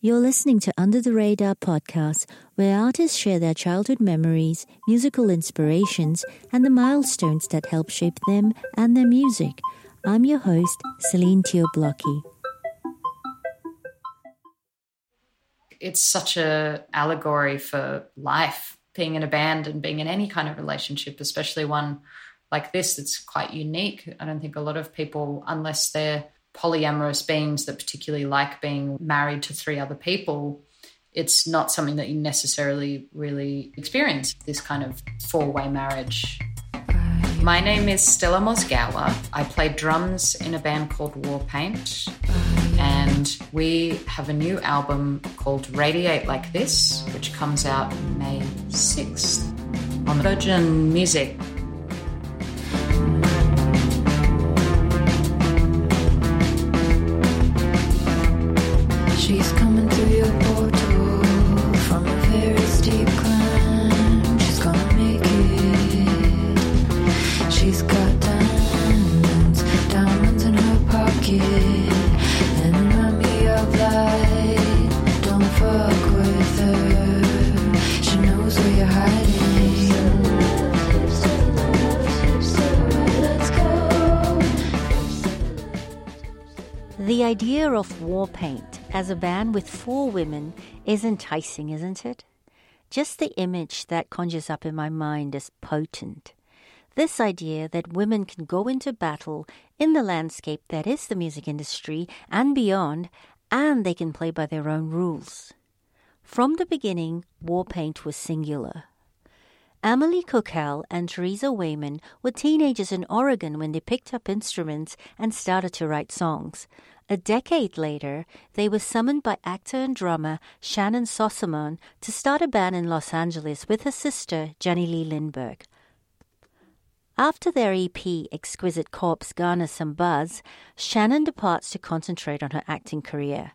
You're listening to Under the Radar podcast, where artists share their childhood memories, musical inspirations, and the milestones that help shape them and their music. I'm your host, Celine Teo-Blockey. It's such a allegory for life, being in a band and being in any kind of relationship, especially one like this that's quite unique. I don't think a lot of people, unless they're polyamorous beings that particularly like being married to three other people, it's not something that you necessarily really experience this kind of four way marriage. My name is Stella Mozgawa. I play drums in a band called Warpaint. And we have a new album called Radiate Like This, which comes out May 6th on Virgin Music of Warpaint as a band with four women is enticing, isn't it? Just the image that conjures up in my mind is potent. This idea that women can go into battle in the landscape that is the music industry and beyond, and they can play by their own rules. From the beginning, Warpaint was singular. Emily Kokal and Theresa Wayman were teenagers in Oregon when they picked up instruments and started to write songs. A decade later, they were summoned by actor and drummer Shannon Sossamon to start a band in Los Angeles with her sister, Jenny Lee Lindberg. After their EP, Exquisite Corpse, garners some buzz, Shannon departs to concentrate on her acting career.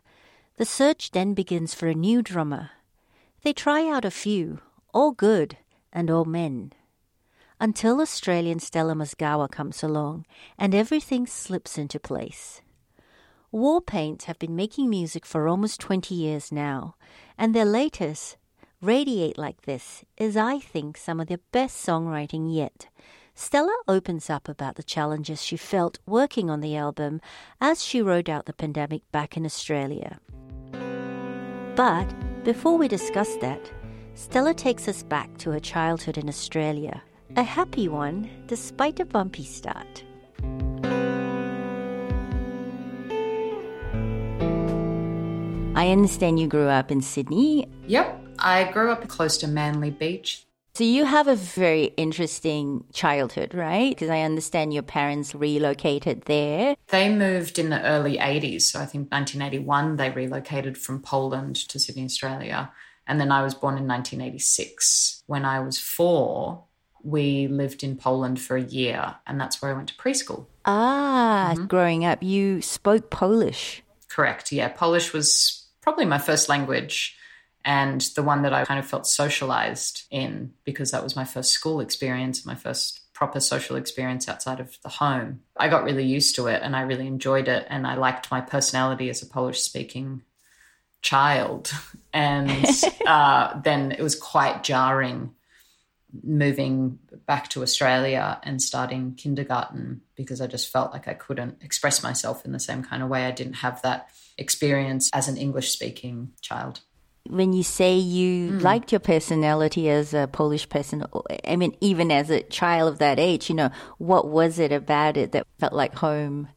The search then begins for a new drummer. They try out a few, all good and all men. Until Australian Stella Mozgawa comes along and everything slips into place. Warpaint have been making music for almost 20 years now, and their latest, Radiate Like This, is, I think, some of their best songwriting yet. Stella opens up about the challenges she felt working on the album as she rode out the pandemic back in Australia. But before we discuss that, Stella takes us back to her childhood in Australia, a happy one despite a bumpy start. I understand you grew up in Sydney. Yep. I grew up close to Manly Beach. So you have a very interesting childhood, right? Because I understand your parents relocated there. They moved in the early 80s. So I think 1981, they relocated from Poland to Sydney, Australia. And then I was born in 1986. When I was four, we lived in Poland for a year, and that's where I went to preschool. Ah, growing up, you spoke Polish. Correct. Yeah. Polish was probably my first language and the one that I kind of felt socialized in because that was my first school experience, my first proper social experience outside of the home. I got really used to it and I really enjoyed it and I liked my personality as a Polish speaking child. And uh, then it was quite jarring moving back to Australia and starting kindergarten because I just felt like I couldn't express myself in the same kind of way. I didn't have that experience as an English speaking child. When you say you mm. liked your personality as a Polish person, I mean, even as a child of that age, you know, what was it about it that felt like home?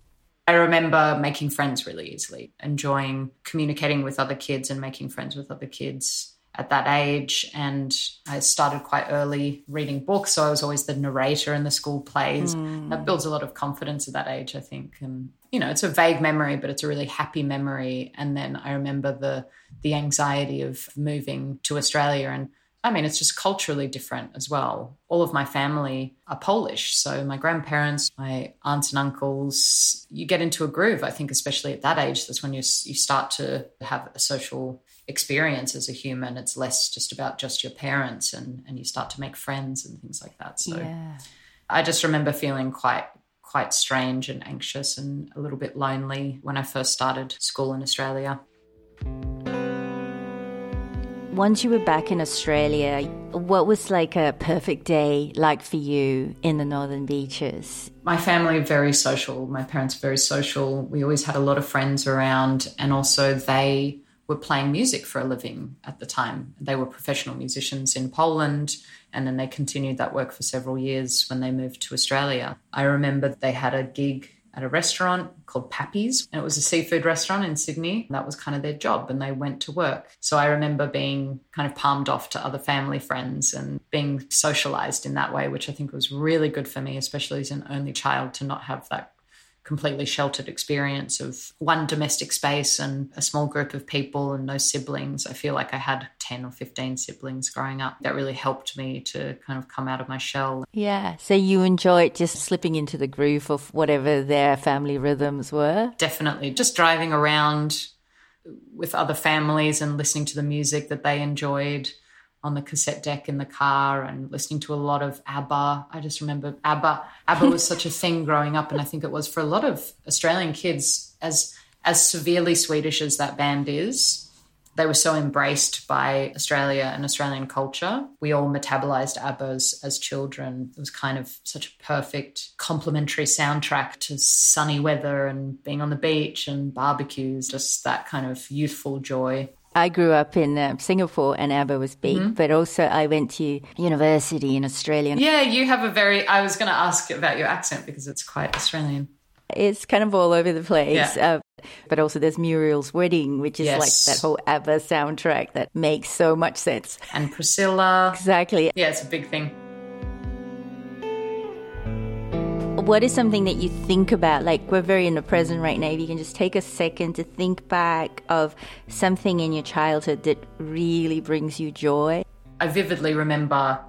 I remember making friends really easily, enjoying communicating with other kids and making friends with other kids at that age. And I started quite early reading books. So I was always the narrator in the school plays. Hmm. That builds a lot of confidence at that age, I think. And, you know, it's a vague memory, but it's a really happy memory. And then I remember the the anxiety of moving to Australia and I mean, it's just culturally different as well. All of my family are Polish. So, my grandparents, my aunts and uncles, you get into a groove. I think, especially at that age, that's when you, you start to have a social experience as a human. It's less just about just your parents and, and you start to make friends and things like that. So, Yeah. I just remember feeling quite quite strange and anxious and a little bit lonely when I first started school in Australia. Once you were back in Australia, what was like a perfect day like for you in the Northern Beaches? My family very social. My parents very social. We always had a lot of friends around, and also they were playing music for a living at the time. They were professional musicians in Poland, and then they continued that work for several years when they moved to Australia. I remember they had a gig at a restaurant called Pappy's, and it was a seafood restaurant in Sydney. That was kind of their job, and they went to work. So I remember being kind of palmed off to other family friends and being socialized in that way, which I think was really good for me, especially as an only child, to not have that completely sheltered experience of one domestic space and a small group of people and no siblings. I feel like I had 10 or 15 siblings growing up. That really helped me to kind of come out of my shell. Yeah. So you enjoyed just slipping into the groove of whatever their family rhythms were? Definitely. Just driving around with other families and listening to the music that they enjoyed on the cassette deck in the car and listening to a lot of ABBA. I just remember ABBA. ABBA was such a thing growing up, and I think it was for a lot of Australian kids as as severely Swedish as that band is. They were so embraced by Australia and Australian culture. We all metabolized ABBA as, as children. It was kind of such a perfect complementary soundtrack to sunny weather and being on the beach and barbecues, just that kind of youthful joy. I grew up in uh, Singapore and ABBA was big, Mm-hmm. but also I went to university in Australia. Yeah, you have a very. I was going to ask about your accent because it's quite Australian. It's kind of all over the place. Yeah. Uh, but also there's Muriel's Wedding, which is Yes. like that whole ABBA soundtrack that makes so much sense. And Priscilla. Exactly. Yeah, it's a big thing. What is something that you think about? Like, we're very in the present right now. If you can just take a second to think back of something in your childhood that really brings you joy. I vividly remember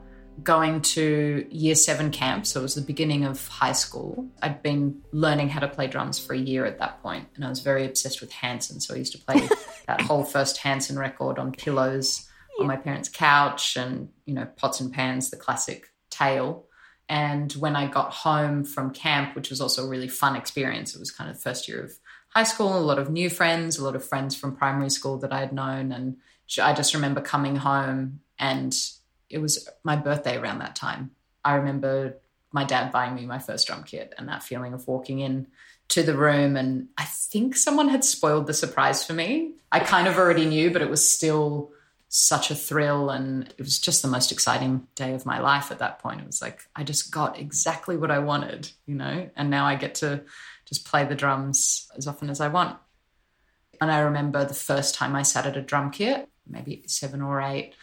going to year seven camp. So it was the beginning of high school. I'd been learning how to play drums for a year at that point, and I was very obsessed with Hanson. So I used to play that whole first Hanson record on pillows on my parents' couch and, you know, pots and pans, the classic tale. And when I got home from camp, which was also a really fun experience, it was kind of first year of high school, a lot of new friends, a lot of friends from primary school that I had known. And I just remember coming home and it was my birthday around that time. I remember my dad buying me my first drum kit and that feeling of walking in to the room. And I think someone had spoiled the surprise for me. I kind of already knew, but it was still such a thrill. And it was just the most exciting day of my life at that point. It was like, I just got exactly what I wanted, you know, and now I get to just play the drums as often as I want. And I remember the first time I sat at a drum kit, maybe seven or eight,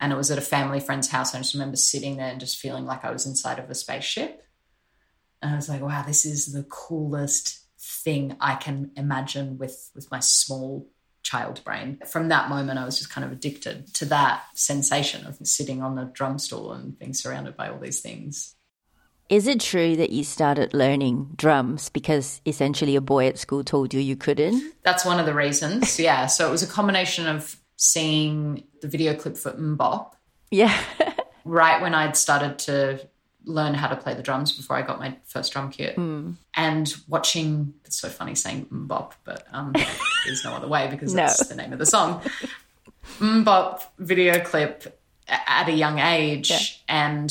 and it was at a family friend's house. I just remember sitting there and just feeling like I was inside of a spaceship. And I was like, wow, this is the coolest thing I can imagine with with my small child brain. From that moment, I was just kind of addicted to that sensation of sitting on the drum stool and being surrounded by all these things. Is it true that you started learning drums because essentially a boy at school told you you couldn't? That's one of the reasons. Yeah. So it was a combination of seeing the video clip for MMMBop Yeah. right when I'd started to learn how to play the drums before I got my first drum kit, and watching. It's so funny saying MMMBop, but um, there's no other way because No. that's the name of the song. Mm, MMMBop video clip at a young age, and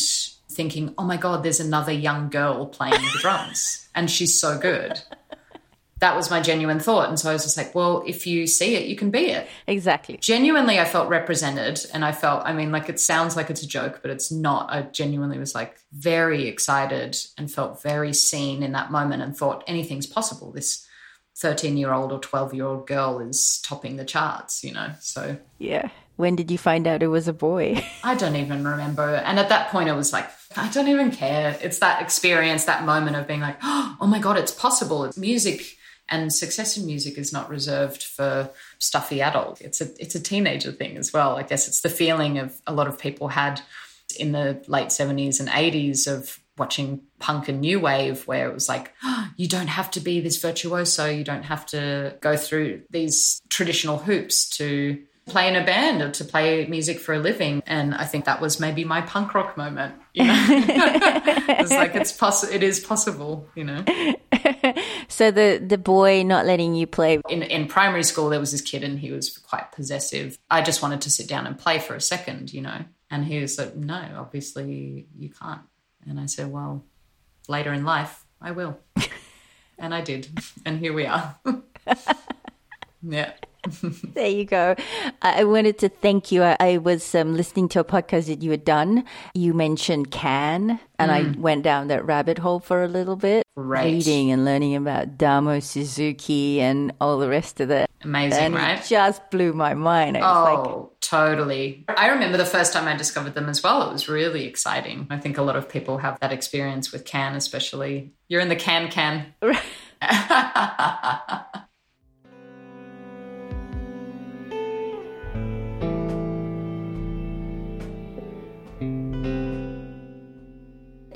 thinking, "Oh my god, there's another young girl playing the drums, and she's so good." That was my genuine thought, and so I was just like, "Well, if you see it, you can be it." exactly. genuinely I felt represented and I felt I mean like it sounds like it's a joke but it's not I genuinely was like very excited and felt very seen in that moment and thought anything's possible this 13 year old or 12 year old girl is topping the charts you know so Yeah. When did you find out it was a boy? I don't even remember and at that point I was like I don't even care it's that experience that moment of being like oh, oh my god it's possible it's music and success in music is not reserved for stuffy adult. It's a it's a teenager thing as well. I guess it's the feeling of a lot of people had in the late seventies and eighties of watching punk and new wave, where it was like oh, you don't have to be this virtuoso, you don't have to go through these traditional hoops to play in a band or to play music for a living. And I think that was maybe my punk rock moment. You know, it's like it's possible. It is possible. You know. So the the boy not letting you play. In, in primary school, there was this kid and he was quite possessive. I just wanted to sit down and play for a second, you know. And he was like, no, obviously you can't. And I said, well, later in life, I will. and I did. And here we are. yeah. There you go. I wanted to thank you. I, I was um, listening to a podcast that you had done. You mentioned Can, and I went down that rabbit hole for a little bit, reading and learning about Damo Suzuki and all the rest of it. Amazing, and right? it just blew my mind. I was like, Oh, totally. I remember the first time I discovered them as well. It was really exciting. I think a lot of people have that experience with Can, especially. You're in the can can.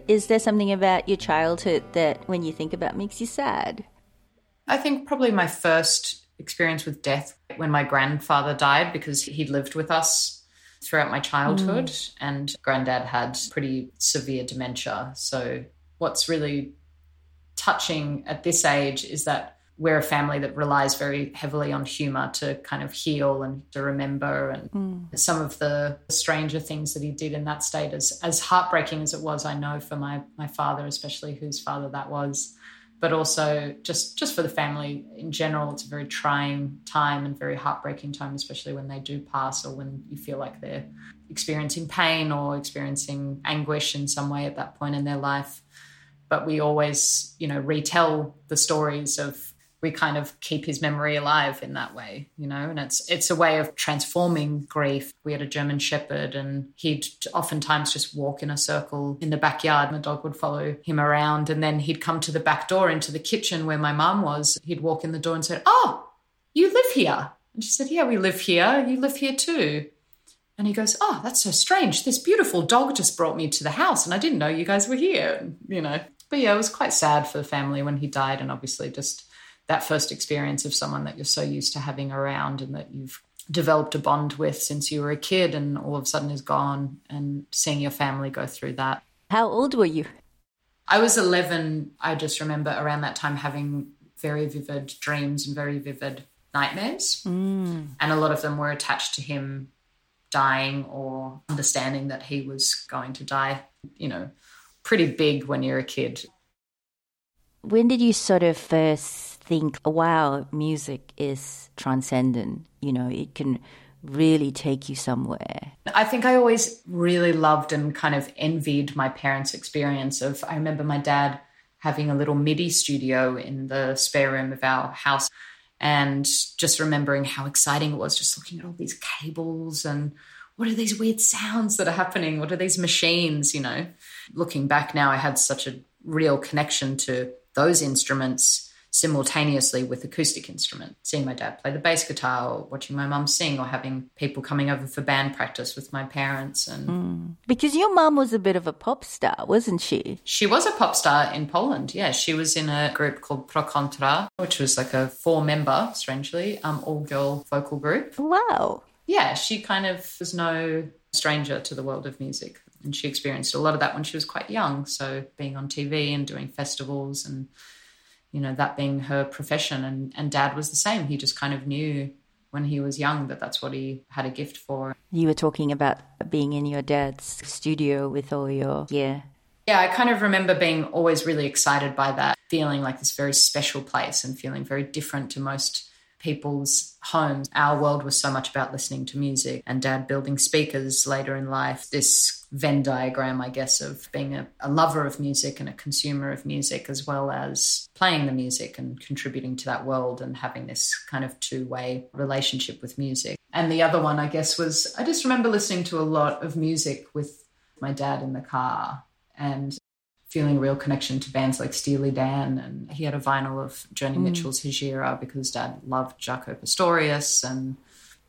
Is there something about your childhood that, when you think about, makes you sad? I think probably my first experience with death when my grandfather died because he lived with us throughout my childhood mm. and granddad had pretty severe dementia. So what's really touching at this age is that we're a family that relies very heavily on humor to kind of heal and to remember and mm. some of the stranger things that he did in that state as as heartbreaking as it was I know for my my father especially whose father that was but also just just for the family in general it's a very trying time and very heartbreaking time especially when they do pass or when you feel like they're experiencing pain or experiencing anguish in some way at that point in their life. But we always you know retell the stories of we kind of keep his memory alive in that way you know and it's it's a way of transforming grief we had a german shepherd and he'd oftentimes just walk in a circle in the backyard and the dog would follow him around and then he'd come to the back door into the kitchen where my mum was he'd walk in the door and say oh you live here and she said yeah we live here you live here too and he goes, Oh, that's so strange. This beautiful dog just brought me to the house and I didn't know you guys were here, you know. But yeah, it was quite sad for the family when he died. And obviously, just that first experience of someone that you're so used to having around and that you've developed a bond with since you were a kid and all of a sudden is gone and seeing your family go through that. How old were you? I was 11. I just remember around that time having very vivid dreams and very vivid nightmares. Mm. And a lot of them were attached to him dying or understanding that he was going to die. You know, pretty big when you're a kid. When did you sort of first think, oh, wow, music is transcendent? You know, it can really take you somewhere. I think I always really loved and kind of envied my parents' experience of I remember my dad having a little MIDI studio in the spare room of our house and just remembering how exciting it was just looking at all these cables and what are these weird sounds that are happening? What are these machines, you know? Looking back now, I had such a real connection to those instruments simultaneously with acoustic instrument. Seeing my dad play the bass guitar or watching my mum sing or having people coming over for band practice with my parents and Because your mum was a bit of a pop star, wasn't she? She was a pop star in Poland. Yeah, she was in a group called Pro Kontra, which was like a four-member, strangely, um, all-girl vocal group. Wow. Yeah, she kind of was no stranger to the world of music, and she experienced a lot of that when she was quite young. So being on TV and doing festivals, and you know that being her profession, and and Dad was the same. He just kind of knew when he was young that that's what he had a gift for. You were talking about being in your dad's studio with all your yeah Yeah, I kind of remember being always really excited by that, feeling like this very special place and feeling very different to most people's homes. Our world was so much about listening to music and dad building speakers later in life. This Venn diagram, I guess, of being a, a lover of music and a consumer of music, as well as playing the music and contributing to that world and having this kind of two way relationship with music. And the other one, I guess, was I just remember listening to a lot of music with my dad in the car and feeling a real connection to bands like Steely Dan. And he had a vinyl of Joni mm. Mitchell's Hejira because dad loved Jaco Pastorius and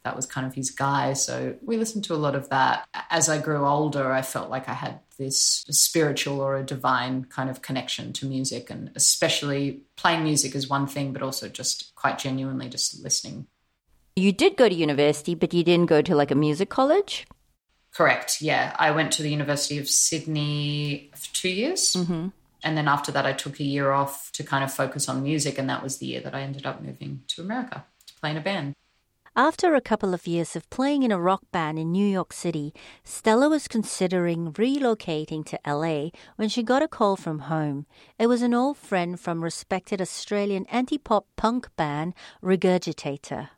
that was kind of his guy. So we listened to a lot of that. As I grew older, I felt like I had this spiritual or a divine kind of connection to music and especially playing music is one thing, but also just quite genuinely just listening. You did go to university, but you didn't go to like a music college? Correct. Yeah. I went to the University of Sydney for two years. Mm-hmm. And then after that, I took a year off to kind of focus on music. And that was the year that I ended up moving to America to play in a band. After a couple of years of playing in a rock band in New York City, Stella was considering relocating to LA when she got a call from home. It was an old friend from respected Australian anti pop punk band Regurgitator.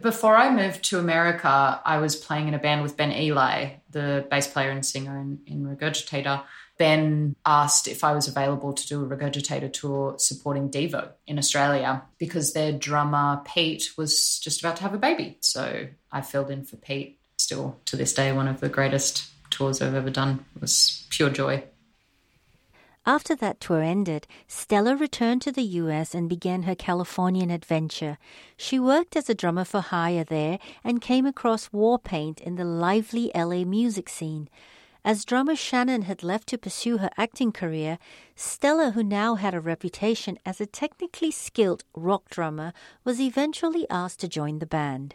Before I moved to America, I was playing in a band with Ben Ely, the bass player and singer in, in Regurgitator. Ben asked if I was available to do a Regurgitator tour supporting Devo in Australia because their drummer Pete was just about to have a baby. So I filled in for Pete. Still to this day, one of the greatest tours I've ever done. It was pure joy. After that tour ended, Stella returned to the US and began her Californian adventure. She worked as a drummer for hire there and came across Warpaint in the lively LA music scene. As drummer Shannon had left to pursue her acting career, Stella, who now had a reputation as a technically skilled rock drummer, was eventually asked to join the band.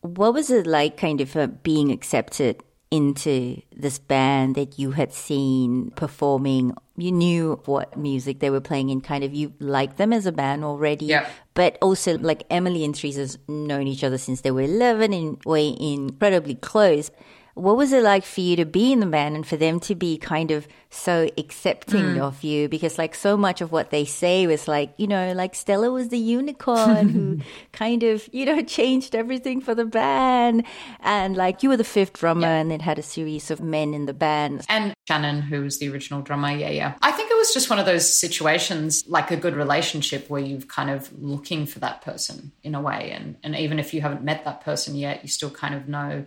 What was it like, kind of uh, being accepted into this band that you had seen performing? You knew what music they were playing and kind of you liked them as a band already. Yeah. But also, like Emily and Theresa's known each other since they were 11 and were incredibly close. What was it like for you to be in the band and for them to be kind of so accepting mm. of you? Because like so much of what they say was like, you know, like Stella was the unicorn who kind of, you know, changed everything for the band. And like you were the fifth drummer and it had a series of men in the band. And Shannon, who was the original drummer, yeah, yeah. I think it was just one of those situations, like a good relationship, where you've kind of looking for that person in a way, and and even if you haven't met that person yet, you still kind of know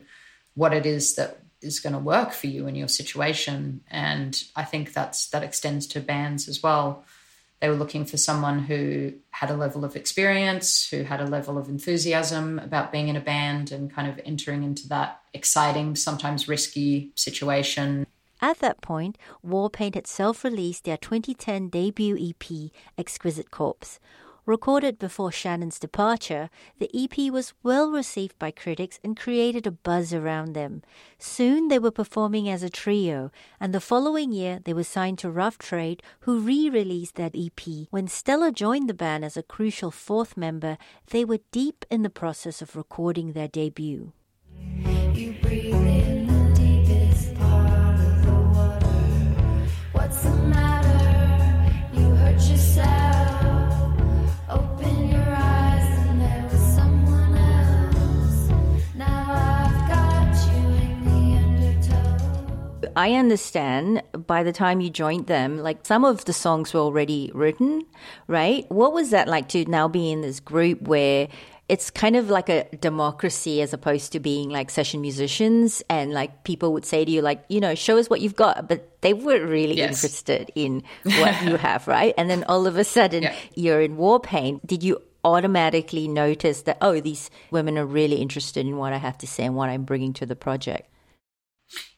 what it is that is going to work for you in your situation. And I think that's that extends to bands as well. They were looking for someone who had a level of experience, who had a level of enthusiasm about being in a band and kind of entering into that exciting, sometimes risky situation. At that point, Warpaint had self released their 2010 debut EP, Exquisite Corpse. Recorded before Shannon's departure, the EP was well received by critics and created a buzz around them. Soon they were performing as a trio, and the following year they were signed to Rough Trade, who re released that EP. When Stella joined the band as a crucial fourth member, they were deep in the process of recording their debut. You I understand by the time you joined them, like some of the songs were already written, right? What was that like to now be in this group where it's kind of like a democracy as opposed to being like session musicians and like people would say to you like you know show us what you've got but they weren't really Yes. interested in what you have right and then all of a sudden Yeah. you're in Warpaint did you automatically notice that oh these women are really interested in what i have to say and what i'm bringing to the project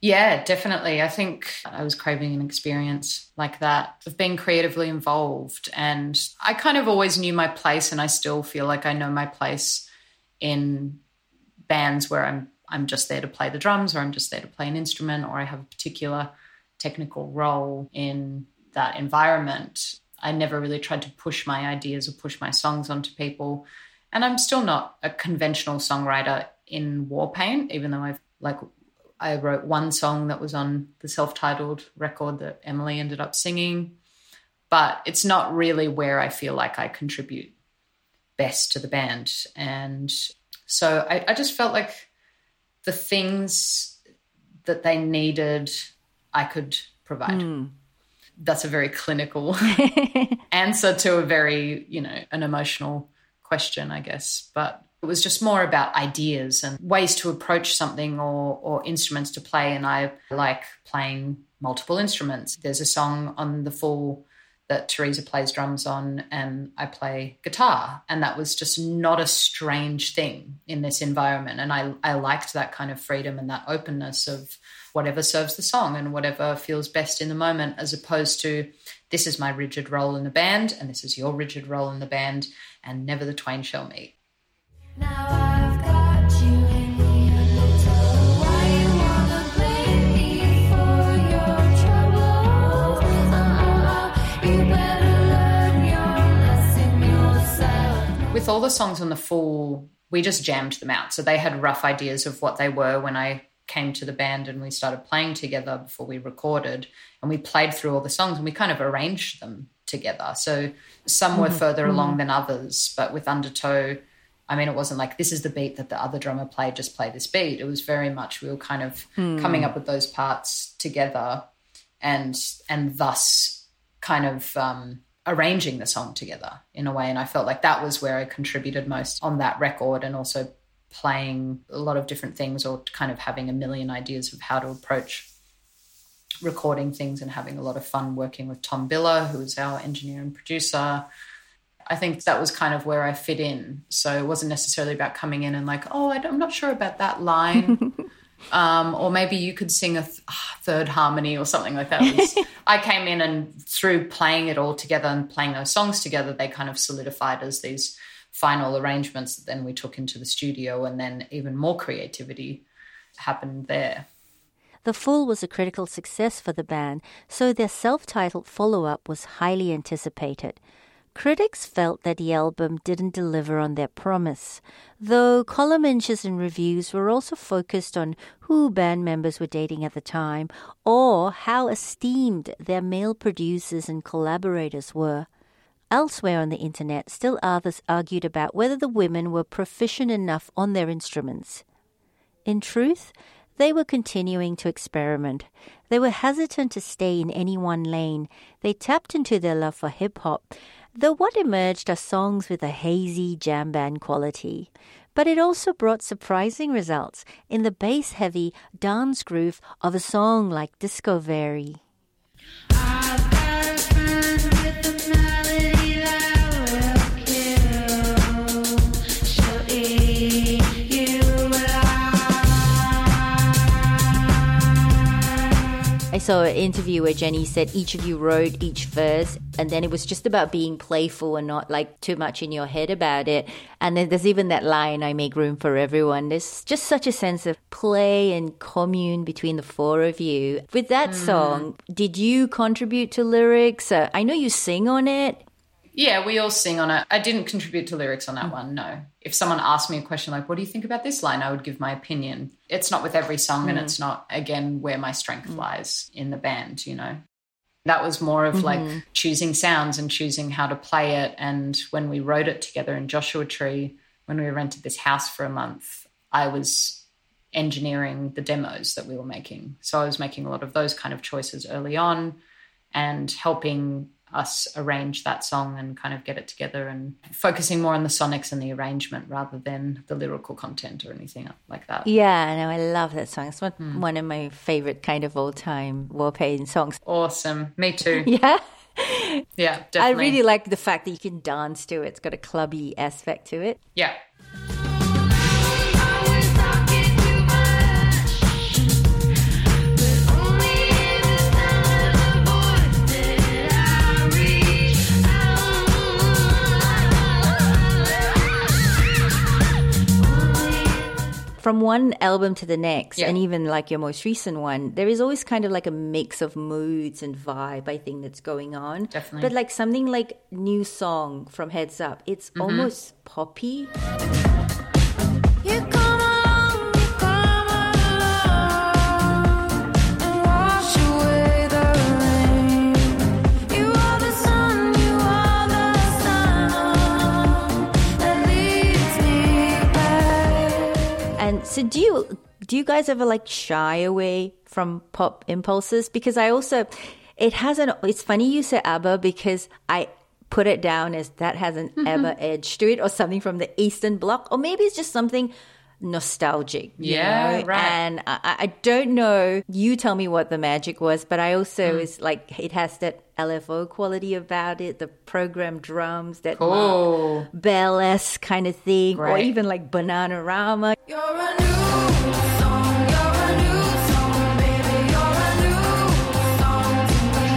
Yeah, definitely. I think I was craving an experience like that of being creatively involved. And I kind of always knew my place, and I still feel like I know my place in bands where I'm I'm just there to play the drums or I'm just there to play an instrument or I have a particular technical role in that environment. I never really tried to push my ideas or push my songs onto people. And I'm still not a conventional songwriter in Warpaint, even though I've like I wrote one song that was on the self-titled record that Emily ended up singing. But it's not really where I feel like I contribute best to the band. And so I, I just felt like the things that they needed, I could provide. Hmm. That's a very clinical answer to a very, you know, an emotional question, I guess. But it was just more about ideas and ways to approach something or, or instruments to play. And I like playing multiple instruments. There's a song on The Fool that Theresa plays drums on and I play guitar. And that was just not a strange thing in this environment. And I, I liked that kind of freedom and that openness of whatever serves the song and whatever feels best in the moment, as opposed to this is my rigid role in the band and this is your rigid role in the band, and never the twain shall meet with all the songs on The Fool, we just jammed them out. So they had rough ideas of what they were when I came to the band and we started playing together before we recorded. And we played through all the songs and we kind of arranged them together. So some were mm-hmm. further along mm-hmm. than others, but with Undertow, I mean, it wasn't like this is the beat that the other drummer played, just play this beat. It was very much we were kind of coming up with those parts together and and thus kind of um, arranging the song together in a way. And I felt like that was where I contributed most on that record and also playing a lot of different things or kind of having a million ideas of how to approach recording things and having a lot of fun working with Tom Biller, who was our engineer and producer. I think that was kind of where I fit in. So it wasn't necessarily about coming in and like, oh, I am not sure about that line. um, or maybe you could sing a th- third harmony or something like that. Was- I came in and through playing it all together and playing those songs together, they kind of solidified as these final arrangements that then we took into the studio and then even more creativity happened there. The Fool was a critical success for the band, so their self titled follow up was highly anticipated. Critics felt that the album didn't deliver on their promise, though column inches and reviews were also focused on who band members were dating at the time or how esteemed their male producers and collaborators were. Elsewhere on the internet, still others argued about whether the women were proficient enough on their instruments. In truth, they were continuing to experiment. They were hesitant to stay in any one lane. They tapped into their love for hip hop, though what emerged are songs with a hazy jam band quality. But it also brought surprising results in the bass heavy dance groove of a song like Disco Very. I saw an interview where Jenny said each of you wrote each verse, and then it was just about being playful and not like too much in your head about it. And then there's even that line, I make room for everyone. There's just such a sense of play and commune between the four of you. With that song, did you contribute to lyrics? Uh, I know you sing on it. Yeah, we all sing on it. I didn't contribute to lyrics on that mm. one, no. If someone asked me a question like, what do you think about this line? I would give my opinion. It's not with every song, and mm. it's not, again, where my strength mm. lies in the band, you know. That was more of like mm-hmm. choosing sounds and choosing how to play it. And when we wrote it together in Joshua Tree, when we rented this house for a month, I was engineering the demos that we were making. So I was making a lot of those kind of choices early on and helping us arrange that song and kind of get it together and focusing more on the sonics and the arrangement rather than the lyrical content or anything like that. Yeah, no, I love that song. It's one, hmm. one of my favorite kind of all time Warpaint songs. Awesome. Me too. Yeah. Yeah, I really like the fact that you can dance to it. It's got a clubby aspect to it. Yeah. From one album to the next, Yeah. and even like your most recent one, there is always kind of like a mix of moods and vibe, I think, that's going on. Definitely. But like something like New Song from Heads Up, it's Mm-hmm. almost poppy. Do you do you guys ever like shy away from pop impulses? Because I also it has an it's funny you say ABBA because I put it down as that has an Mm-hmm. ABBA edge to it or something from the Eastern Bloc or maybe it's just something nostalgic. you Yeah, know? right. And I, I- I don't know. You tell me what the magic was, but I also Mm. is like it has that LFO quality about it, the program drums that Cool. Bell esque kind of thing, or even like Bananarama. You're a new song, you're a new song, baby. You're a new song to me.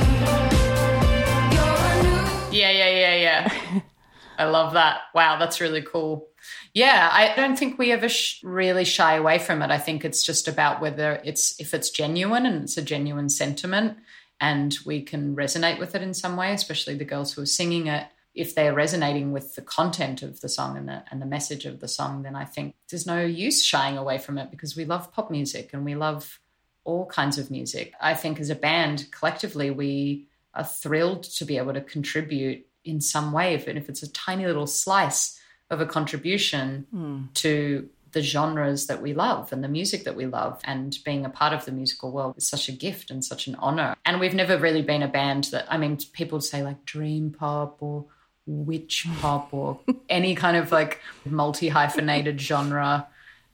You're a new. Yeah, yeah, yeah, yeah. I love that. Wow, that's really cool. Yeah, I don't think we ever sh- really shy away from it. I think it's just about whether it's if it's genuine and it's a genuine sentiment and we can resonate with it in some way, especially the girls who are singing it. if they're resonating with the content of the song and the, and the message of the song, then I think there's no use shying away from it because we love pop music and we love all kinds of music. I think as a band, collectively, we are thrilled to be able to contribute in some way, even if it's a tiny little slice of a contribution hmm. to the genres that we love and the music that we love. And being a part of the musical world is such a gift and such an honor. And we've never really been a band that, I mean, people say like dream pop or witch pop or any kind of like multi hyphenated genre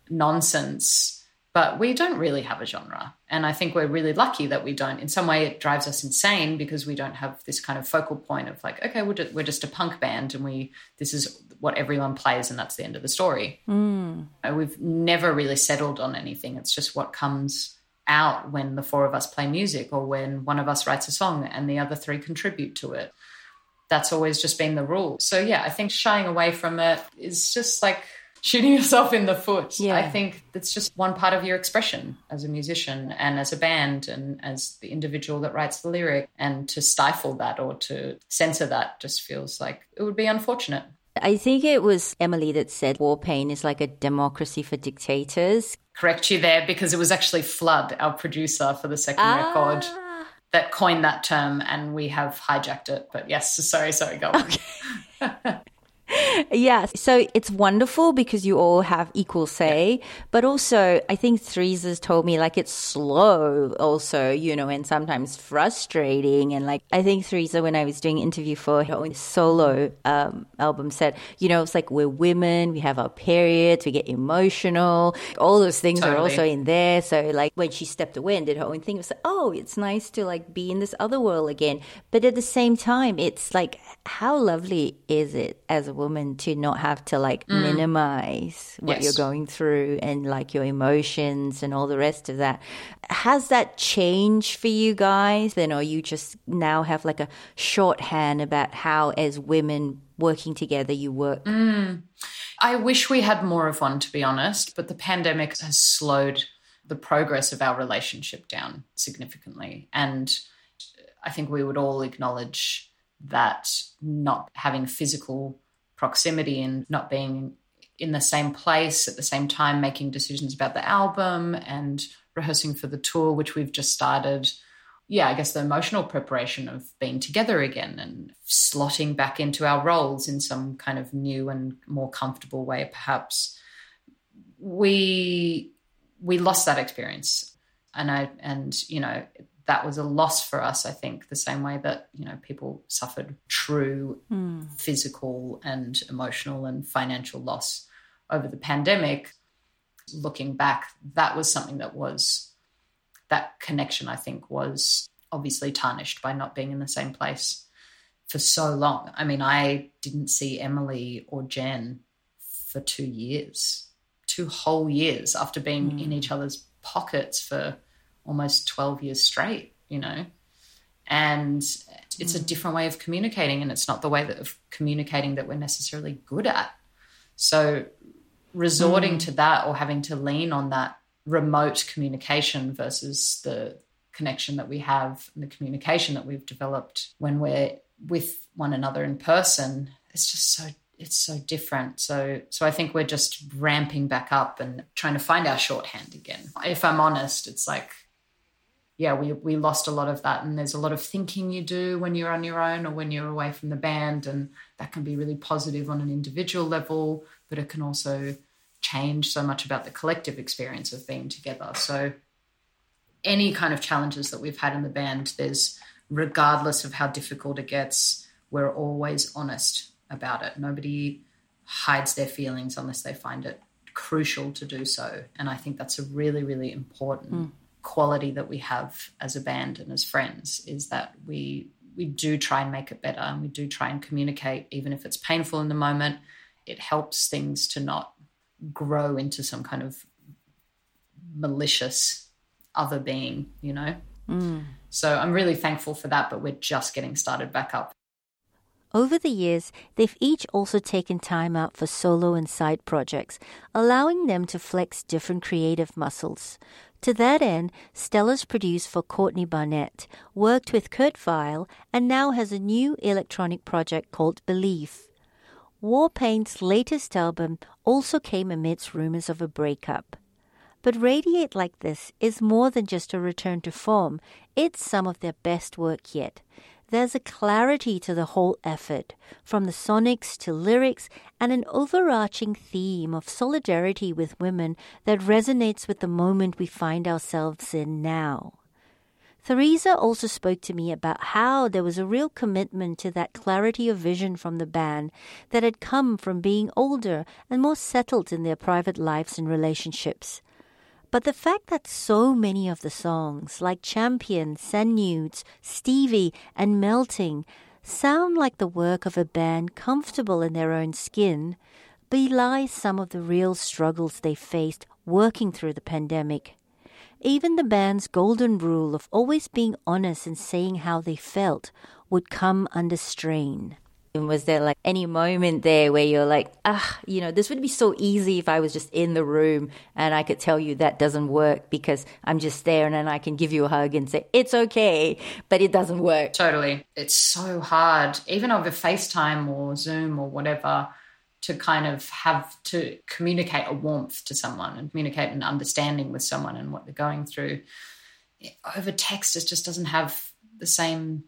nonsense. But we don't really have a genre. And I think we're really lucky that we don't. In some way, it drives us insane because we don't have this kind of focal point of like, okay, we're just, we're just a punk band and we, this is what everyone plays and that's the end of the story. Uh, We've never really settled on anything. It's just what comes out when the four of us play music or when one of us writes a song and the other three contribute to it. That's always just been the rule. So, yeah, I think shying away from it is just like shooting yourself in the foot. Yeah. I think it's just one part of your expression as a musician and as a band and as the individual that writes the lyric. And to stifle that or to censor that just feels like it would be unfortunate. I think it was Emily that said Warpaint is like a democracy for dictators. Correct you there because it was actually Flood, our producer for the second record. Ah. that coined that term and we have hijacked it. But yes, sorry, sorry, go on. Yeah, so it's wonderful because you all have equal say, but also I think Threes has told me like it's slow also, you know, and sometimes frustrating. And like I think Theresa, when I was doing an interview for her own solo um, album, said, you know, it's like we're women, we have our periods, we get emotional, all those things are also in there. So like when she stepped away and did her own thing, it was like, oh, it's nice to like be in this other world again. But at the same time, it's like how lovely is it as a woman to not have to like mm. minimize what Yes. you're going through and like your emotions and all the rest of that. Has that changed for you guys? Then, or you just now have like a shorthand about how, as women working together, you work? Mm. I wish we had more of one, to be honest, but the pandemic has slowed the progress of our relationship down significantly. And I think we would all acknowledge that not having physical proximity and not being in the same place at the same time, making decisions about the album and rehearsing for the tour, which we've just started. Yeah, I guess the emotional preparation of being together again and slotting back into our roles in some kind of new and more comfortable way, perhaps. We we lost that experience, and I and you know that was a loss for us. I think the same way that you know people suffered true hmm. physical and emotional and financial loss over the pandemic. Looking back, that was something that was that connection. I think was obviously tarnished by not being in the same place for so long. I mean, I didn't see Emily or Jen for two years, two whole years after being hmm. in each other's pockets for almost 12 years straight, you know? And it's a mm. different way of communicating, and it's not the way that of communicating that we're necessarily good at. So, resorting mm. to that or having to lean on that remote communication versus the connection that we have and the communication that we've developed when we're with one another in person it's just so it's so different so so i think we're just ramping back up and trying to find our shorthand again if i'm honest it's like yeah we we lost a lot of that and there's a lot of thinking you do when you're on your own or when you're away from the band and that can be really positive on an individual level but it can also change so much about the collective experience of being together so any kind of challenges that we've had in the band, there's regardless of how difficult it gets, we're always honest about it. Nobody hides their feelings unless they find it crucial to do so. And I think that's a really, really important mm. Quality that we have as a band and as friends is that we we do try and make it better and we do try and communicate even if it's painful in the moment. It helps things to not grow into some kind of malicious other being, you know? Mm. So I'm really thankful for that, but we're just getting started back up. Over the years, they've each also taken time out for solo and side projects, allowing them to flex different creative muscles. To that end, Stella's produced for Courtney Barnett, worked with Kurt Vile, and now has a new electronic project called Belief. Warpaint's latest album also came amidst rumors of a breakup. But Radiate Like This is more than just a return to form, it's some of their best work yet. There's a clarity to the whole effort, from the sonics to lyrics, and an overarching theme of solidarity with women that resonates with the moment we find ourselves in now. Theresa also spoke to me about how there was a real commitment to that clarity of vision from the band that had come from being older and more settled in their private lives and relationships. But the fact that so many of the songs, like Champion, Send Nudes, Stevie, and Melting, sound like the work of a band comfortable in their own skin, belies some of the real struggles they faced working through the pandemic. Even the band's golden rule of always being honest and saying how they felt would come under strain. And was there like any moment there where you're like, ah, you know, this would be so easy if I was just in the room and I could tell you that doesn't work because I'm just there and then I can give you a hug and say, it's okay, but it doesn't work. Totally. It's so hard, even over FaceTime or Zoom or whatever, to kind of have to communicate a warmth to someone and communicate an understanding with someone and what they're going through. Over text, it just doesn't have the same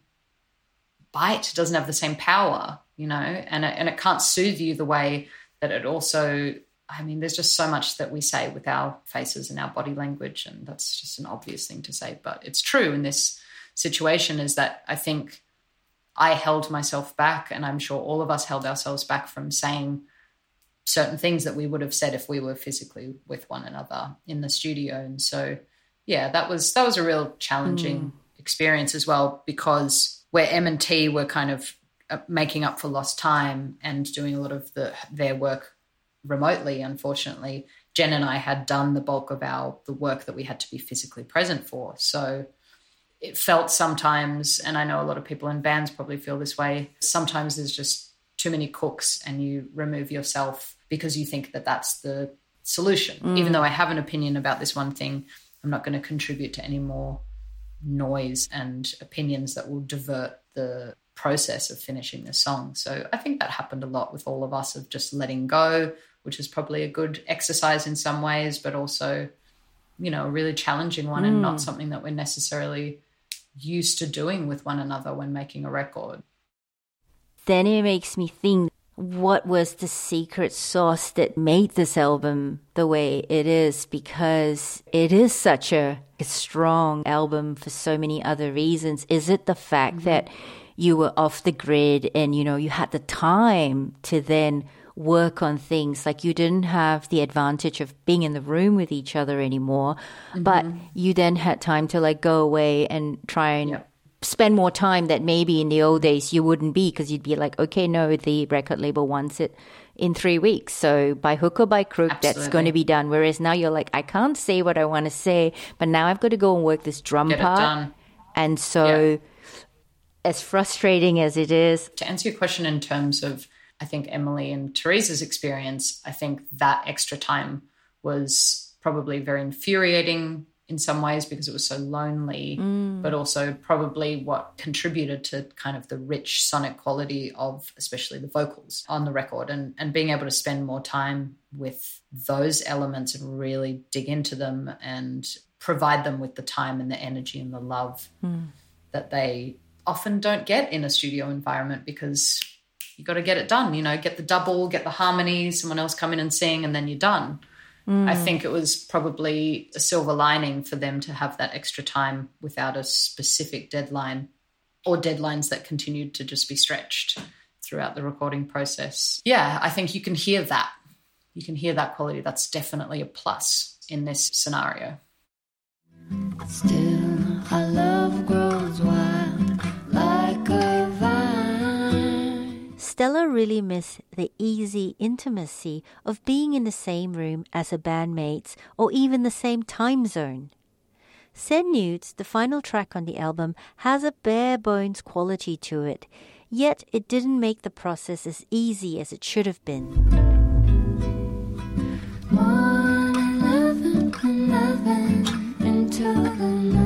bite, doesn't have the same power, you know, and it, and it can't soothe you the way that it also. I mean, there's just so much that we say with our faces and our body language, and that's just an obvious thing to say, but it's true in this situation. Is that I think I held myself back, and I'm sure all of us held ourselves back from saying certain things that we would have said if we were physically with one another in the studio. And so, yeah, that was that was a real challenging mm. experience as well because where M and T were kind of uh, making up for lost time and doing a lot of the their work remotely. Unfortunately, Jen and I had done the bulk of our the work that we had to be physically present for. So it felt sometimes, and I know a lot of people in bands probably feel this way. Sometimes there's just too many cooks, and you remove yourself because you think that that's the solution. Mm. Even though I have an opinion about this one thing, I'm not going to contribute to any more noise and opinions that will divert the process of finishing the song. So I think that happened a lot with all of us of just letting go, which is probably a good exercise in some ways, but also, you know, a really challenging one mm. and not hmm. something that we're necessarily used to doing with one another when making a record. Then it makes me think what was the secret sauce that made this album the way it is because it is such a, a strong album for so many other reasons. Is it the fact mm-hmm. that you were off the grid and you know you had the time to then work on things like you didn't have the advantage of being in the room with each other anymore mm-hmm. but you then had time to like go away and try and spend more time that maybe in the old days you wouldn't be because you'd be like, okay, no, the record label wants it in three weeks. So by hook or by crook, Absolutely. that's going to be done. Whereas now you're like, I can't say what I want to say, but now I've got to go and work this drum Get part. And so, yeah. as frustrating as it is. To answer your question in terms of, I think Emily and Theresa's experience, I think that extra time was probably very infuriating in some ways because it was so lonely, mm. but also probably what contributed to kind of the rich sonic quality of especially the vocals on the record and, and being able to spend more time with those elements and really dig into them and provide them with the time and the energy and the love mm. that they often don't get in a studio environment because you got to get it done, you know, get the double, get the harmony, someone else come in and sing, and then you're done. I think it was probably a silver lining for them to have that extra time without a specific deadline or deadlines that continued to just be stretched throughout the recording process. Yeah, I think you can hear that. You can hear that quality. That's definitely a plus in this scenario. Still, our love Stella really missed the easy intimacy of being in the same room as her bandmates or even the same time zone. Send Nudes, the final track on the album, has a bare bones quality to it. Yet it didn't make the process as easy as it should have been. One eleven eleven into the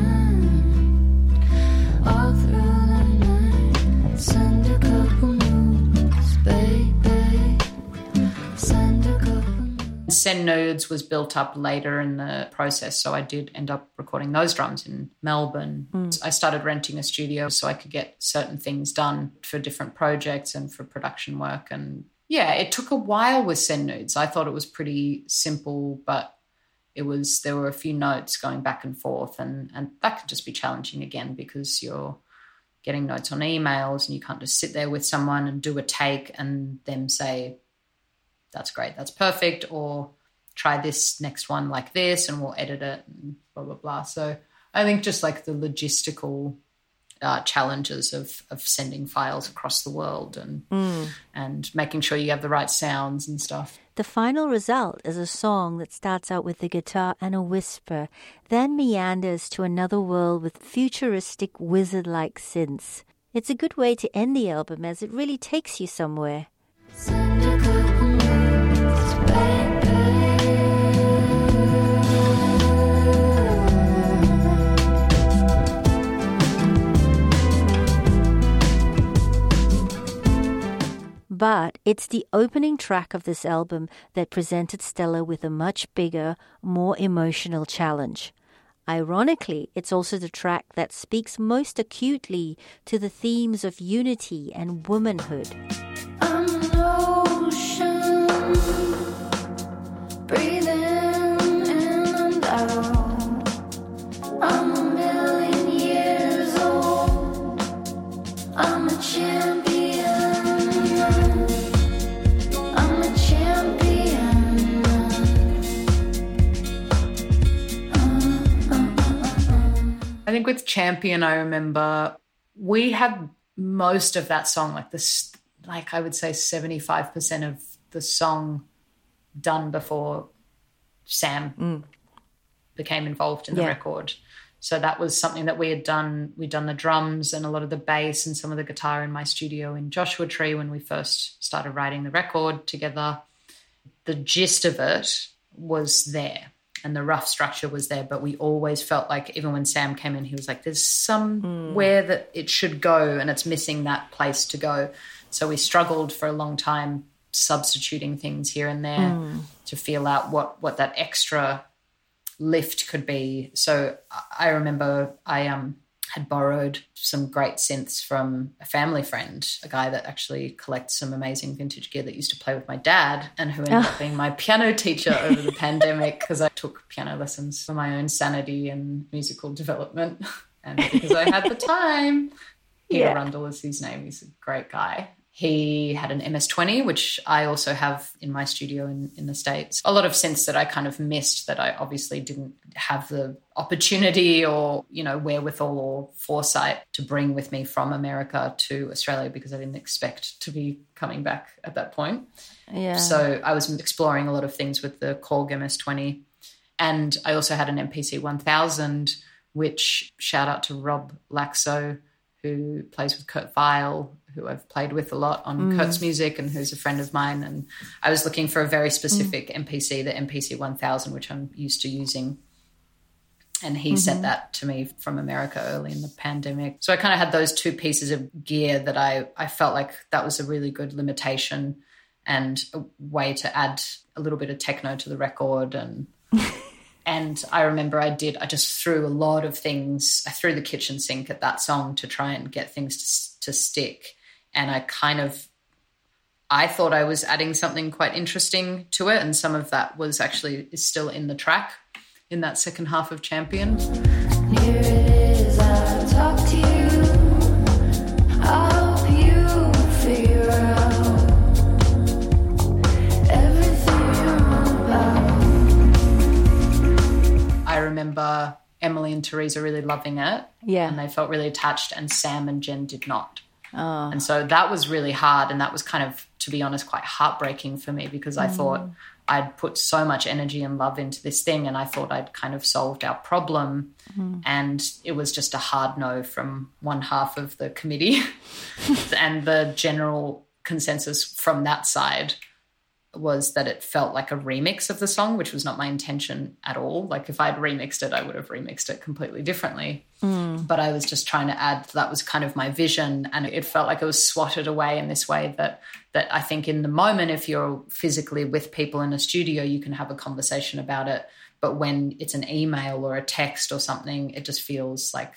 Send Nudes was built up later in the process, so I did end up recording those drums in Melbourne. Mm. I started renting a studio so I could get certain things done for different projects and for production work. And yeah, it took a while with Send Nudes. I thought it was pretty simple, but it was there were a few notes going back and forth, and and that could just be challenging again because you're getting notes on emails and you can't just sit there with someone and do a take and them say that's great, that's perfect, or try this next one like this and we'll edit it and blah, blah, blah. So I think just like the logistical uh, challenges of, of sending files across the world and, and making sure you have the right sounds and stuff. The final result is a song that starts out with the guitar and a whisper, then meanders to another world with futuristic wizard like synths. It's a good way to end the album as it really takes you somewhere. Send But it's the opening track of this album that presented Stella with a much bigger, more emotional challenge. Ironically, it's also the track that speaks most acutely to the themes of unity and womanhood. Champion, I remember we had most of that song, like this, like I would say 75% of the song done before Sam mm. became involved in the Yeah. record. So that was something that we had done. We'd done the drums and a lot of the bass and some of the guitar in my studio in Joshua Tree when we first started writing the record together. The gist of it was there and the rough structure was there, but we always felt like even when Sam came in, he was like, there's somewhere that it should go and it's missing that place to go. So we struggled for a long time substituting things here and there to feel out what what that extra lift could be. So I- I remember I um had borrowed some great synths from a family friend, a guy that actually collects some amazing vintage gear that used to play with my dad and who ended up oh. being my piano teacher over the pandemic because I took piano lessons for my own sanity and musical development. And because I had the time, Peter Yeah. Rundle is his name. He's a great guy. He had an MS-20, which I also have in my studio in, in the States. A lot of synths that I kind of missed that I obviously didn't have the opportunity or, you know, wherewithal or foresight to bring with me from America to Australia because I didn't expect to be coming back at that point. Yeah. So I was exploring a lot of things with the Korg MS20. And I also had an MPC 1000, which shout out to Rob Laakso, who plays with Kurt Vile, who I've played with a lot on mm. Kurt's music and who's a friend of mine. And I was looking for a very mm. specific MPC, the MPC 1000, which I'm used to using. And he sent mm-hmm. that to me from America early in the pandemic. So I kind of had those two pieces of gear that I, I felt like that was a really good limitation and a way to add a little bit of techno to the record and and I remember I did I just threw a lot of things I threw the kitchen sink at that song to try and get things to, to stick. And I kind of I thought I was adding something quite interesting to it. And some of that was actually is still in the track in that second half of Champion remember Emily and Theresa really loving it Yeah. and they felt really attached and Sam and Jen did not Oh. And so that was really hard. And that was kind of, to be honest, quite heartbreaking for me because I mm. thought I'd put so much energy and love into this thing, and I thought I'd kind of solved our problem. Mm. And it was just a hard no from one half of the committee. and the general consensus from that side was that it felt like a remix of the song, which was not my intention at all. Like if I'd remixed it, I would have remixed it completely differently. But I was just trying to add that was kind of my vision, and it felt like it was swatted away in this way that that I think in the moment, if you're physically with people in a studio, you can have a conversation about it. But when it's an email or a text or something, it just feels like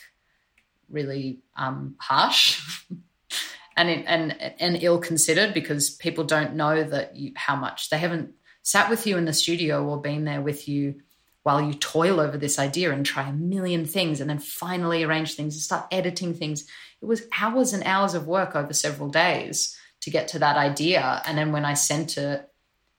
really um, harsh. and it, and and ill considered because people don't know that you how much they haven't sat with you in the studio or been there with you while you toil over this idea and try a million things and then finally arrange things and start editing things. It was hours and hours of work over several days to get to that idea. And then when i sent it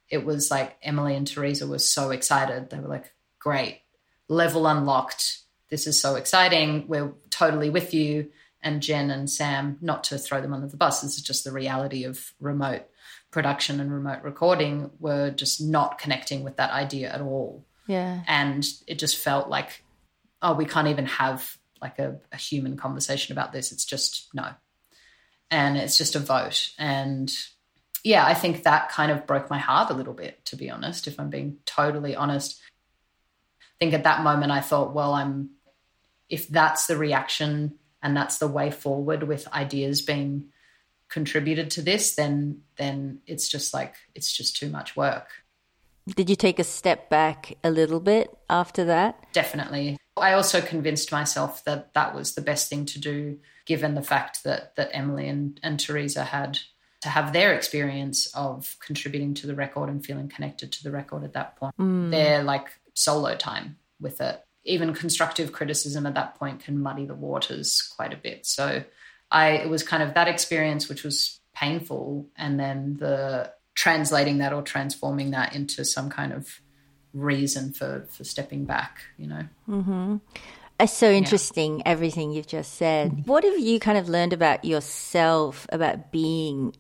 it was like emily and theresa were so excited. They were like great. Level unlocked. This is so exciting. We're totally with you and Jen and Sam, not to throw them under the bus, this is just the reality of remote production and remote recording, were just not connecting with that idea at all. Yeah. And it just felt like, oh, we can't even have like a, a human conversation about this. It's just no. And it's just a vote. And yeah, I think that kind of broke my heart a little bit, to be honest, if I'm being totally honest. I think at that moment I thought, well, I'm, if that's the reaction and that's the way forward with ideas being contributed to this then then it's just like it's just too much work. Did you take a step back a little bit after that? definitely. I also convinced myself that that was the best thing to do given the fact that that emily and, and theresa had to have their experience of contributing to the record and feeling connected to the record at that point. Mm. Their like solo time with it even constructive criticism at that point can muddy the waters quite a bit. So i it was kind of that experience which was painful and then the translating that or transforming that into some kind of reason for for stepping back you know? Mm-hmm. It's so interesting, everything you've just said. What have you kind of learned about yourself about being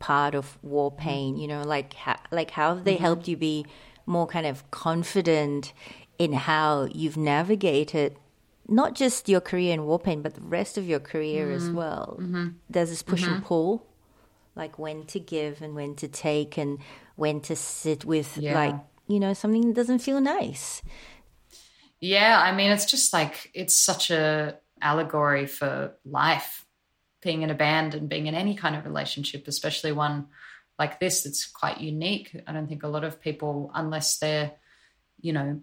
part of Warpaint? You know, like how, like how have they mm-hmm. helped you be more kind of confident in how you've navigated not just your career in Warpaint, but the rest of your career as mm-hmm. well? Mm-hmm. There's this push and mm-hmm. pull, like when to give and when to take, and when to sit with, Yeah. like you know, something that doesn't feel nice. Yeah, I mean, it's just like it's such a allegory for life, being in a band and being in any kind of relationship, especially one like this that's quite unique. I don't think a lot of people, unless they're, you know,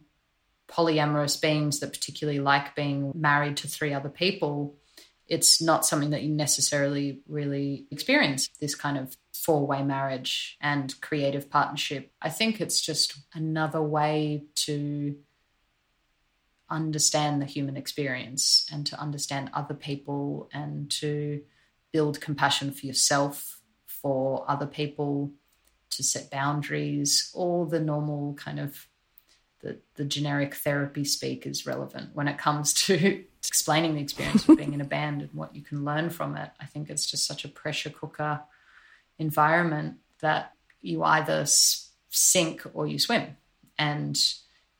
polyamorous beings that particularly like being married to three other people, it's not something that you necessarily really experience this kind of four way marriage and creative partnership. I think it's just another way to understand the human experience and to understand other people and to build compassion for yourself, for other people, to set boundaries, all the normal kind of the, the generic therapy speak is relevant when it comes to explaining the experience of being in a band and what you can learn from it. I think it's just such a pressure cooker environment that you either sink or you swim. And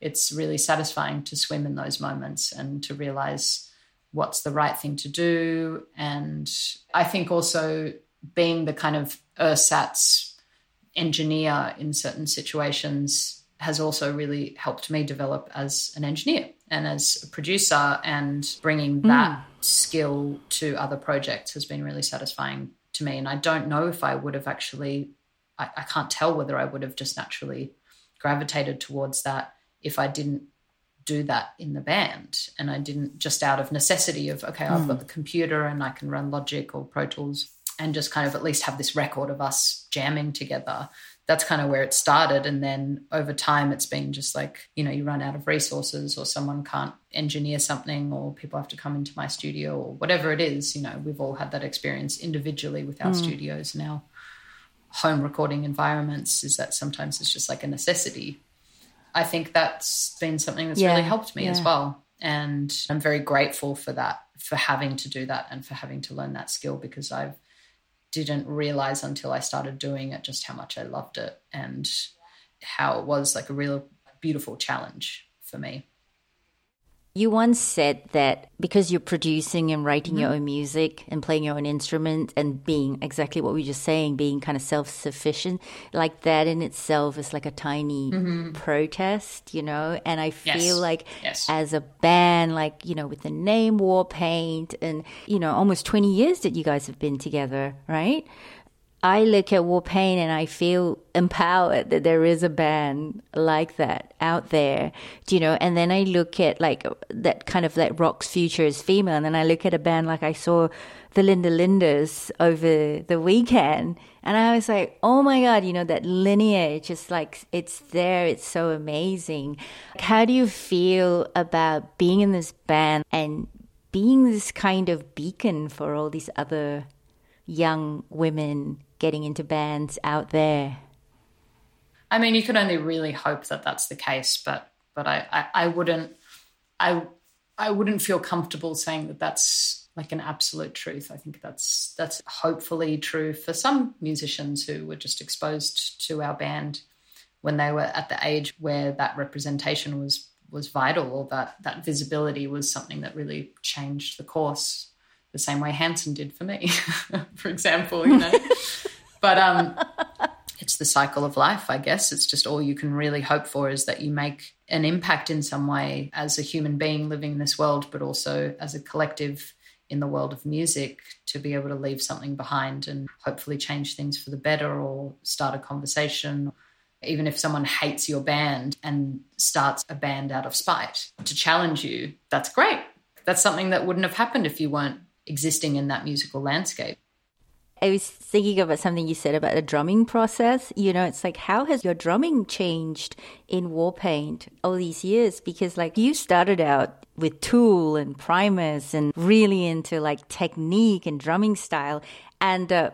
it's really satisfying to swim in those moments and to realize what's the right thing to do. And I think also being the kind of ersatz engineer in certain situations has also really helped me develop as an engineer and as a producer and bringing hmm. that skill to other projects has been really satisfying to me. And i don't know if i would have actually I, I can't tell whether i would have just naturally gravitated towards that if i didn't do that in the band and i didn't just out of necessity of okay i've hmm. got the computer and i can run logic or pro tools and just kind of at least have this record of us jamming together that's kind of where it started and then over time it's been just like you know you run out of resources or someone can't engineer something or people have to come into my studio or whatever it is you know we've all had that experience individually with our hmm. studios now. home recording environments is that sometimes it's just like a necessity i think that's been something that's Yeah, really helped me as well and i'm very grateful for that for having to do that and for having to learn that skill because i've didn't realize until I started doing it just how much I loved it and how it was like a real beautiful challenge for me. You once said that because you're producing and writing your mm-hmm. own music and playing your own instrument and being exactly what we were just saying, being kind of self sufficient, like that in itself is like a tiny mm-hmm. protest, you know? And I feel Yes. like Yes. as a band, like, you know, with the name Warpaint and, you know, almost 20 years that you guys have been together, right? I look at Warpaint and I feel empowered that there is a band like that out there, do you know? And then I look at like that kind of like rock's future is female, and then I look at a band like I saw the Linda Lindas over the weekend, and I was like, oh my god, you know that lineage, is like it's there, it's so amazing. How do you feel about being in this band and being this kind of beacon for all these other young women getting into bands out there. I mean, you can only really hope that that's the case, but but I, I, I wouldn't I I wouldn't feel comfortable saying that that's like an absolute truth. I think that's that's hopefully true for some musicians who were just exposed to our band when they were at the age where that representation was was vital or that that visibility was something that really changed the course the same way Hanson did for me, for example, you know. but um it's the cycle of life, I guess. It's just all you can really hope for is that you make an impact in some way as a human being living in this world, but also as a collective in the world of music to be able to leave something behind and hopefully change things for the better or start a conversation. Even if someone hates your band and starts a band out of spite to challenge you, that's great. That's something that wouldn't have happened if you weren't existing in that musical landscape. I was thinking about something you said about the drumming process. You know, it's like, how has your drumming changed in Warpaint all these years? Because, like, you started out with Tool and Primus and really into like technique and drumming style. And uh,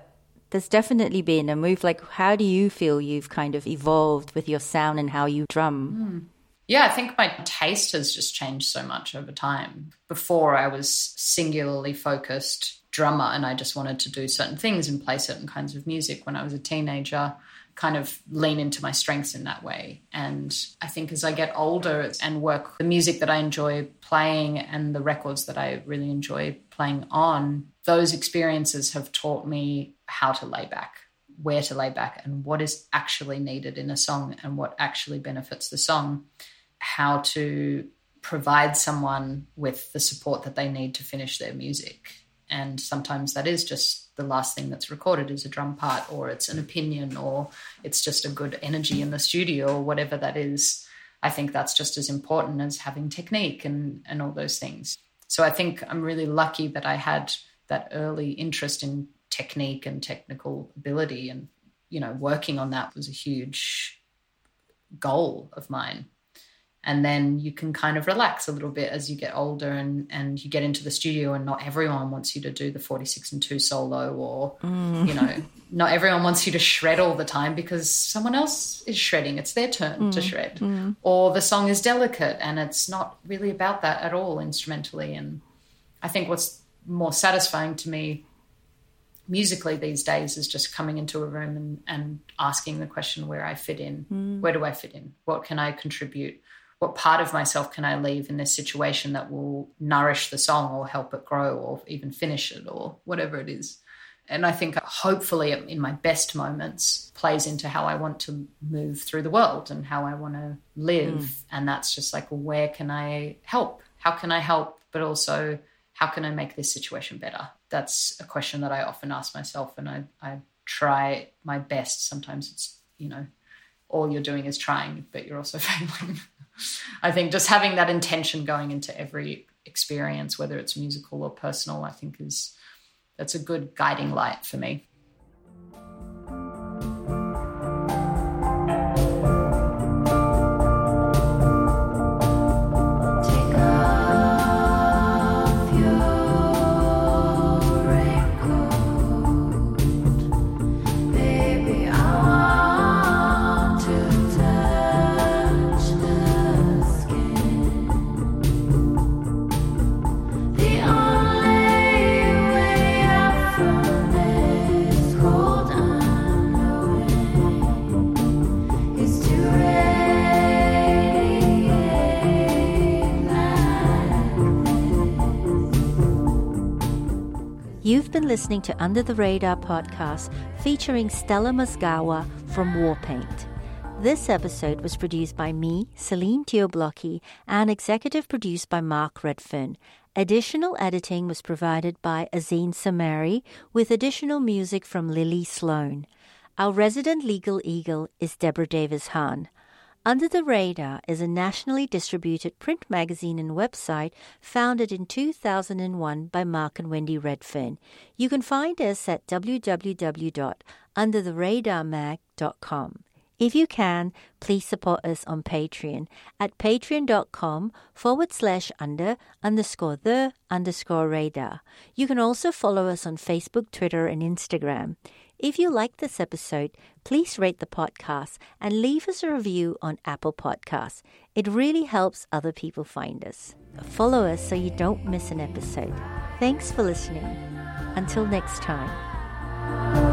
there's definitely been a move. Like, how do you feel you've kind of evolved with your sound and how you drum? Yeah, I think my taste has just changed so much over time. Before, I was singularly focused drummer and I just wanted to do certain things and play certain kinds of music when I was a teenager, kind of lean into my strengths in that way. And I think as I get older and work the music that I enjoy playing and the records that I really enjoy playing on, those experiences have taught me how to lay back where to lay back and what is actually needed in a song and what actually benefits the song, how to provide someone with the support that they need to finish their music. And sometimes that is just the last thing that's recorded is a drum part, or it's an opinion, or it's just a good energy in the studio, or whatever that is. I think that's just as important as having technique and, and all those things. So I think I'm really lucky that I had that early interest in technique and technical ability and you know working on that was a huge goal of mine and then you can kind of relax a little bit as you get older and and you get into the studio and not everyone wants you to do the 46 and 2 solo or mm. you know not everyone wants you to shred all the time because someone else is shredding. It's their turn to mm. shred. Mm. Or the song is delicate and it's not really about that at all instrumentally. And i think what's more satisfying to me musically these days is just coming into a room and, and asking the question where I fit in. Where do I fit in? What can I contribute? What part of myself can I leave in this situation that will nourish the song or help it grow or even finish it or whatever it is? And I think uh, hopefully in my best moments plays into how I want to move through the world and how I want to live. Mm. And that's just like, where can I help? How can I help? But also, how can I make this situation better? That's a question that I often ask myself, and I, I try my best. Sometimes it's, you know, all you're doing is trying, but you're also failing. I think just having that intention going into every experience, whether it's musical or personal, I think is that's a good guiding light for me. Been listening to Under the Radar podcast featuring Stella Mozgawa from Warpaint. This episode was produced by me, Celine Teo-Blockey, and executive produced by Mark Redfern. Additional editing was provided by Azine Samari, with additional music from Lily Sloan. Our resident legal eagle is Deborah Davis Hahn. Under the Radar is a nationally distributed print magazine and website founded in 2001 by Mark and Wendy Redfern. You can find us at www.undertheradarmag.com. If you can, please support us on Patreon at patreon.com forward slash under underscore the underscore radar. You can also follow us on Facebook, Twitter, and Instagram. If you like this episode, please rate the podcast and leave us a review on Apple Podcasts. It really helps other people find us. Follow us so you don't miss an episode. Thanks for listening. Until next time.